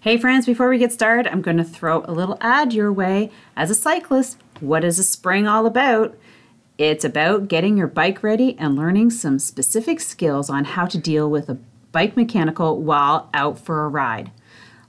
Hey, friends, before we get started, I'm going to throw a little ad your way. As a cyclist, what is a spring all about? It's about getting your bike ready and learning some specific skills on how to deal with a bike mechanical while out for a ride.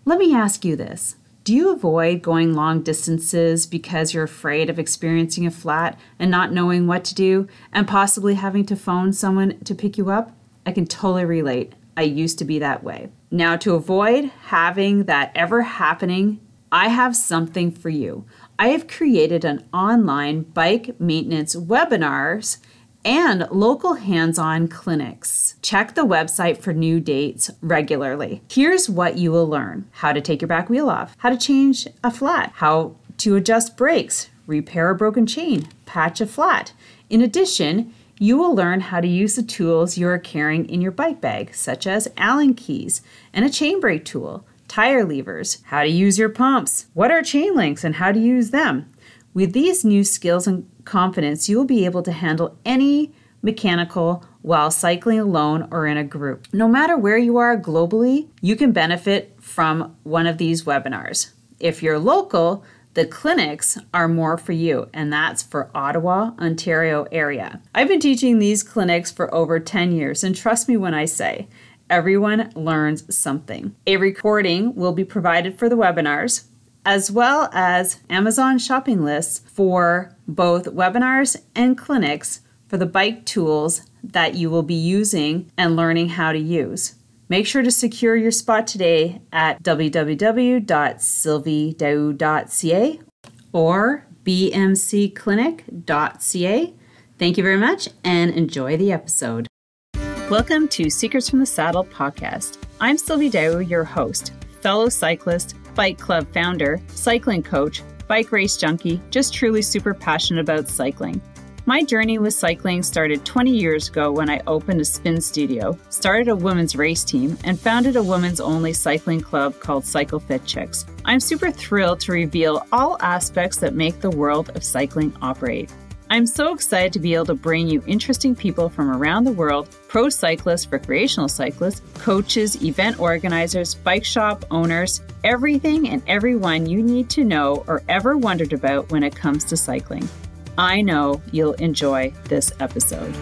Let me ask you this Do you avoid going long distances because you're afraid of experiencing a flat and not knowing what to do and possibly having to phone someone to pick you up? I can totally relate. I used to be that way. Now, to avoid having that ever happening, I have something for you. I have created an online bike maintenance webinars and local hands on clinics. Check the website for new dates regularly. Here's what you will learn how to take your back wheel off, how to change a flat, how to adjust brakes, repair a broken chain, patch a flat. In addition, you will learn how to use the tools you are carrying in your bike bag, such as Allen keys and a chain break tool, tire levers, how to use your pumps, what are chain links and how to use them. With these new skills and confidence, you will be able to handle any mechanical while cycling alone or in a group. No matter where you are globally, you can benefit from one of these webinars. If you're local, the clinics are more for you, and that's for Ottawa, Ontario area. I've been teaching these clinics for over 10 years, and trust me when I say, everyone learns something. A recording will be provided for the webinars, as well as Amazon shopping lists for both webinars and clinics for the bike tools that you will be using and learning how to use. Make sure to secure your spot today at www.sylviedaou.ca or bmcclinic.ca. Thank you very much and enjoy the episode. Welcome to Secrets from the Saddle podcast. I'm Sylvie Daou, your host, fellow cyclist, bike club founder, cycling coach, bike race junkie, just truly super passionate about cycling. My journey with cycling started 20 years ago when I opened a spin studio, started a women's race team, and founded a women's only cycling club called Cycle Fit Chicks. I'm super thrilled to reveal all aspects that make the world of cycling operate. I'm so excited to be able to bring you interesting people from around the world pro cyclists, recreational cyclists, coaches, event organizers, bike shop owners, everything and everyone you need to know or ever wondered about when it comes to cycling. I know you'll enjoy this episode.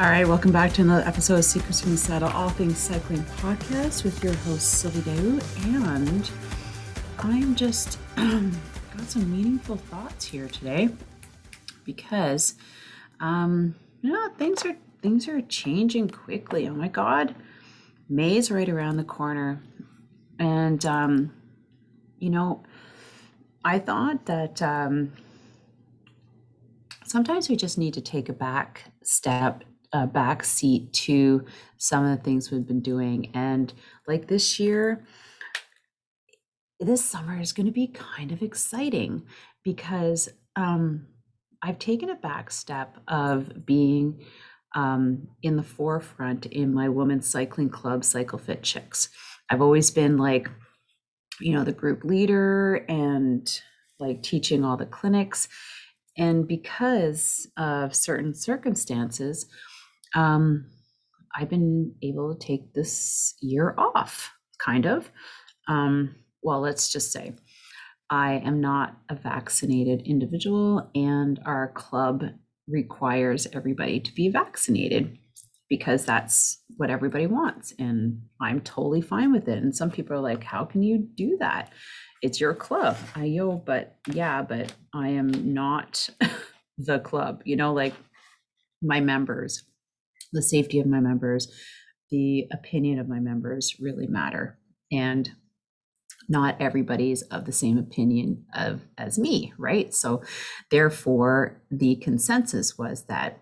All right, welcome back to another episode of Secrets from the Saddle, all things cycling podcast with your host Sylvie Daou and I'm just got some meaningful thoughts here today because um you know things are things are changing quickly. Oh my god. May's right around the corner. And um you know, I thought that um sometimes we just need to take a back step a back seat to some of the things we've been doing and like this year this summer is going to be kind of exciting because um, I've taken a back step of being um, in the forefront in my women's cycling club, Cycle Fit Chicks. I've always been like, you know, the group leader and like teaching all the clinics. And because of certain circumstances, um, I've been able to take this year off, kind of. Um, well, let's just say I am not a vaccinated individual, and our club requires everybody to be vaccinated because that's what everybody wants. And I'm totally fine with it. And some people are like, how can you do that? It's your club. I yo, but yeah, but I am not the club, you know, like my members, the safety of my members, the opinion of my members really matter. And not everybody's of the same opinion of as me, right? So therefore the consensus was that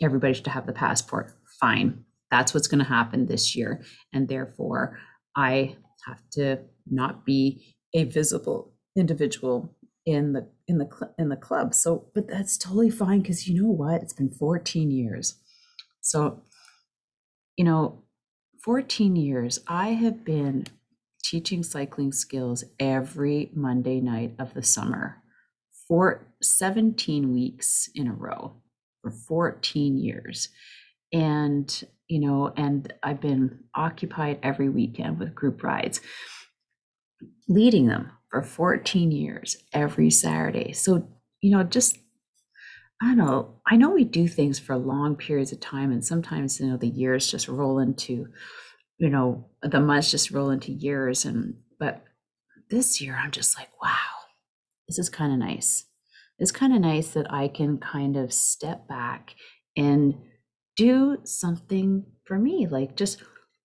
everybody should have the passport. Fine. That's what's going to happen this year and therefore I have to not be a visible individual in the in the cl- in the club. So but that's totally fine cuz you know what? It's been 14 years. So you know 14 years I have been teaching cycling skills every Monday night of the summer for 17 weeks in a row for 14 years. And you know, and I've been occupied every weekend with group rides, leading them for 14 years every Saturday. So, you know, just I don't know. I know we do things for long periods of time, and sometimes you know the years just roll into, you know, the months just roll into years. And but this year, I'm just like, wow, this is kind of nice. It's kind of nice that I can kind of step back and do something for me. Like just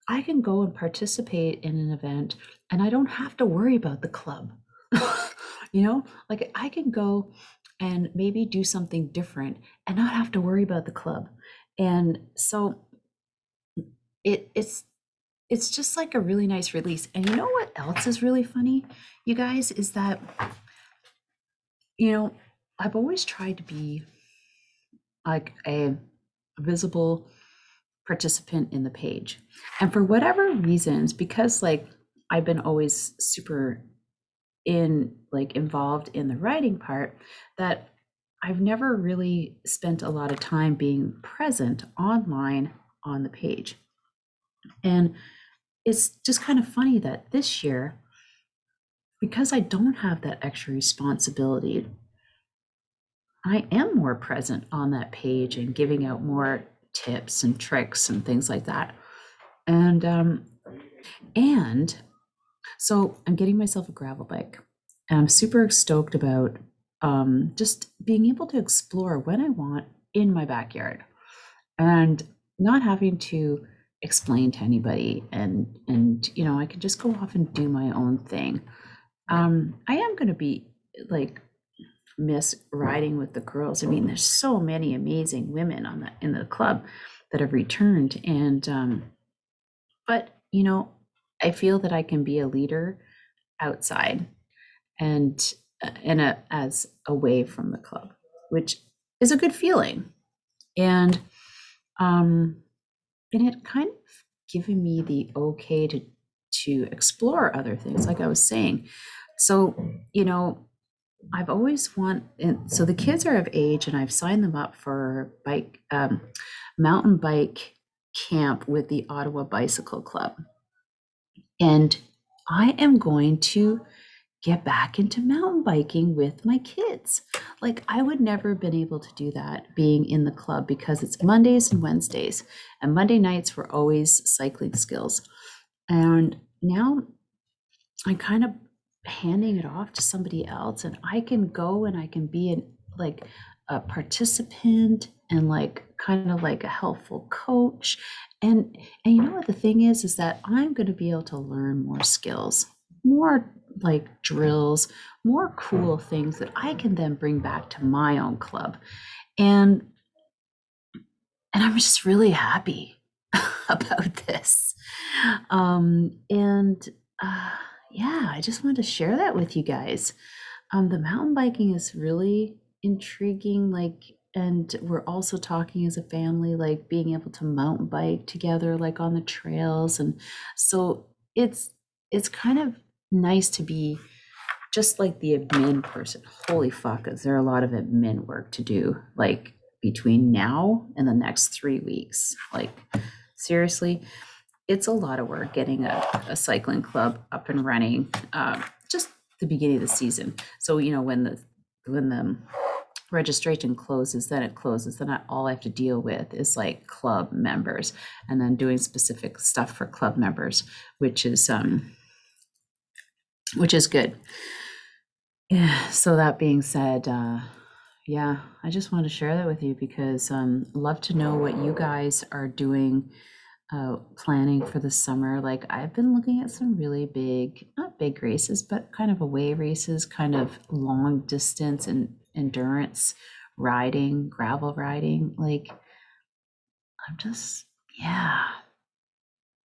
I can go and participate in an event, and I don't have to worry about the club. you know, like I can go and maybe do something different and not have to worry about the club. And so it it's it's just like a really nice release. And you know what else is really funny, you guys, is that you know, I've always tried to be like a visible participant in the page. And for whatever reasons, because like I've been always super in like involved in the writing part that I've never really spent a lot of time being present online on the page. And it's just kind of funny that this year, because I don't have that extra responsibility, I am more present on that page and giving out more tips and tricks and things like that. And um, and so I'm getting myself a gravel bike. And I'm super stoked about um, just being able to explore when I want in my backyard and not having to explain to anybody and and you know I can just go off and do my own thing. Um, I am going to be like miss riding with the girls. I mean, there's so many amazing women on the in the club that have returned, and um, but you know, I feel that I can be a leader outside and uh, in a as away from the club, which is a good feeling, and um, and it kind of given me the okay to to explore other things, like I was saying. So you know, I've always want and so the kids are of age and I've signed them up for bike um, mountain bike camp with the Ottawa Bicycle Club. And I am going to get back into mountain biking with my kids. Like I would never have been able to do that being in the club because it's Mondays and Wednesdays. And Monday nights were always cycling skills. And now I'm kind of handing it off to somebody else and I can go and I can be an like a participant and like kind of like a helpful coach. And and you know what the thing is is that I'm going to be able to learn more skills more like drills more cool things that I can then bring back to my own club. And and I'm just really happy about this. Um and uh yeah, I just wanted to share that with you guys. Um, the mountain biking is really intriguing. Like, and we're also talking as a family, like being able to mountain bike together, like on the trails, and so it's it's kind of nice to be just like the admin person. Holy fuck, is there a lot of admin work to do? Like between now and the next three weeks. Like seriously it's a lot of work getting a, a cycling club up and running. Um, just the beginning of the season. So you know when the when the registration closes, then it closes. Then I, all I have to deal with is like club members, and then doing specific stuff for club members, which is um, which is good. Yeah. So that being said, uh, yeah, I just wanted to share that with you because um, love to know what you guys are doing uh, planning for the summer, like I've been looking at some really big, not big races, but kind of away races, kind of long distance and endurance riding, gravel riding. Like I'm just, yeah,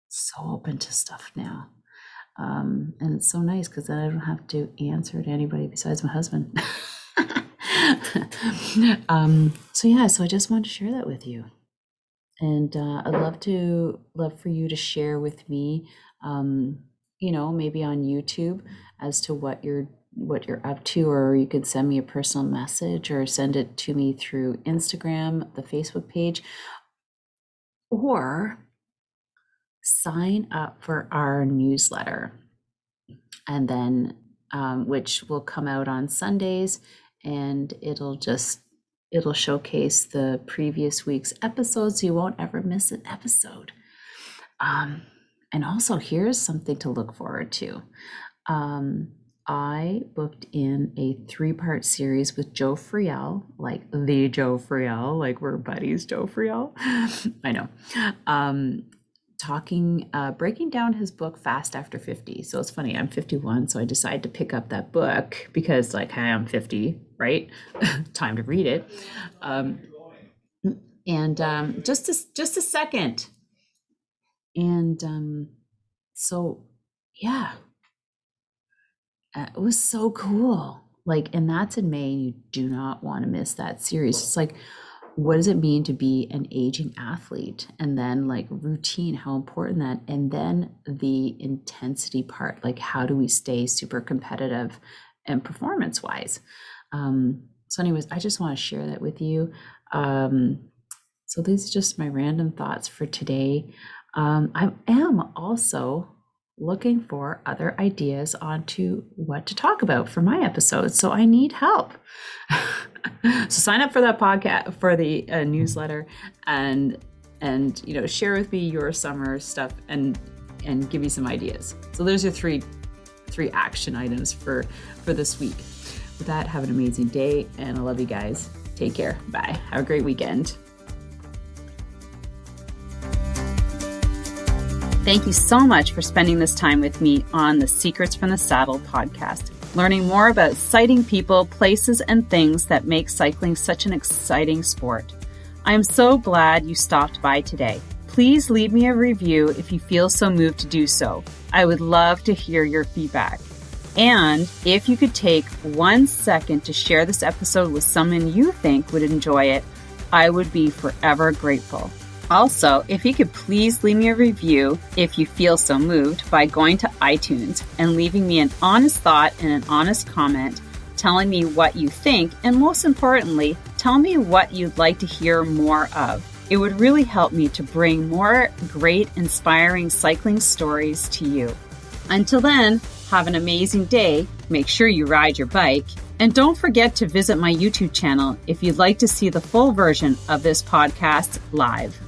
so open to stuff now. Um, and it's so nice because then I don't have to answer to anybody besides my husband. um, so yeah, so I just wanted to share that with you and uh, I'd love to love for you to share with me, um, you know, maybe on YouTube as to what you're what you're up to, or you could send me a personal message or send it to me through Instagram, the Facebook page. or sign up for our newsletter and then um, which will come out on sundays and it'll just it'll showcase the previous week's episodes so you won't ever miss an episode um, and also here's something to look forward to um, I booked in a three part series with Joe Friel, like the Joe Friel, like we're buddies, Joe Friel. I know. Um, talking, uh, breaking down his book Fast After 50. So it's funny, I'm 51, so I decided to pick up that book because, like, hey, I'm 50, right? Time to read it. Um, and um, just a, just a second. And um, so, yeah, uh, it was so cool. Like, and that's in May, you do not want to miss that series. It's like, what does it mean to be an aging athlete and then like routine how important that and then the intensity part like how do we stay super competitive and performance wise um, so anyways i just want to share that with you. Um, so these are just my random thoughts for today. Um, i am also looking for other ideas onto what to talk about for my episodes so i need help. So sign up for that podcast for the uh, newsletter and and you know share with me your summer stuff and and give me some ideas. So those are three three action items for for this week that have an amazing day and i love you guys take care bye have a great weekend Thank you so much for spending this time with me on the Secrets from the Saddle podcast learning more about sighting people, places, and things that make cycling such an exciting sport. I am so glad you stopped by today. Please leave me a review if you feel so moved to do so. I would love to hear your feedback. And if you could take one second to share this episode with someone you think would enjoy it, I would be forever grateful. Also, if you could please leave me a review if you feel so moved by going to iTunes and leaving me an honest thought and an honest comment telling me what you think, and most importantly, tell me what you'd like to hear more of. It would really help me to bring more great, inspiring cycling stories to you. Until then, have an amazing day. Make sure you ride your bike. And don't forget to visit my YouTube channel if you'd like to see the full version of this podcast live.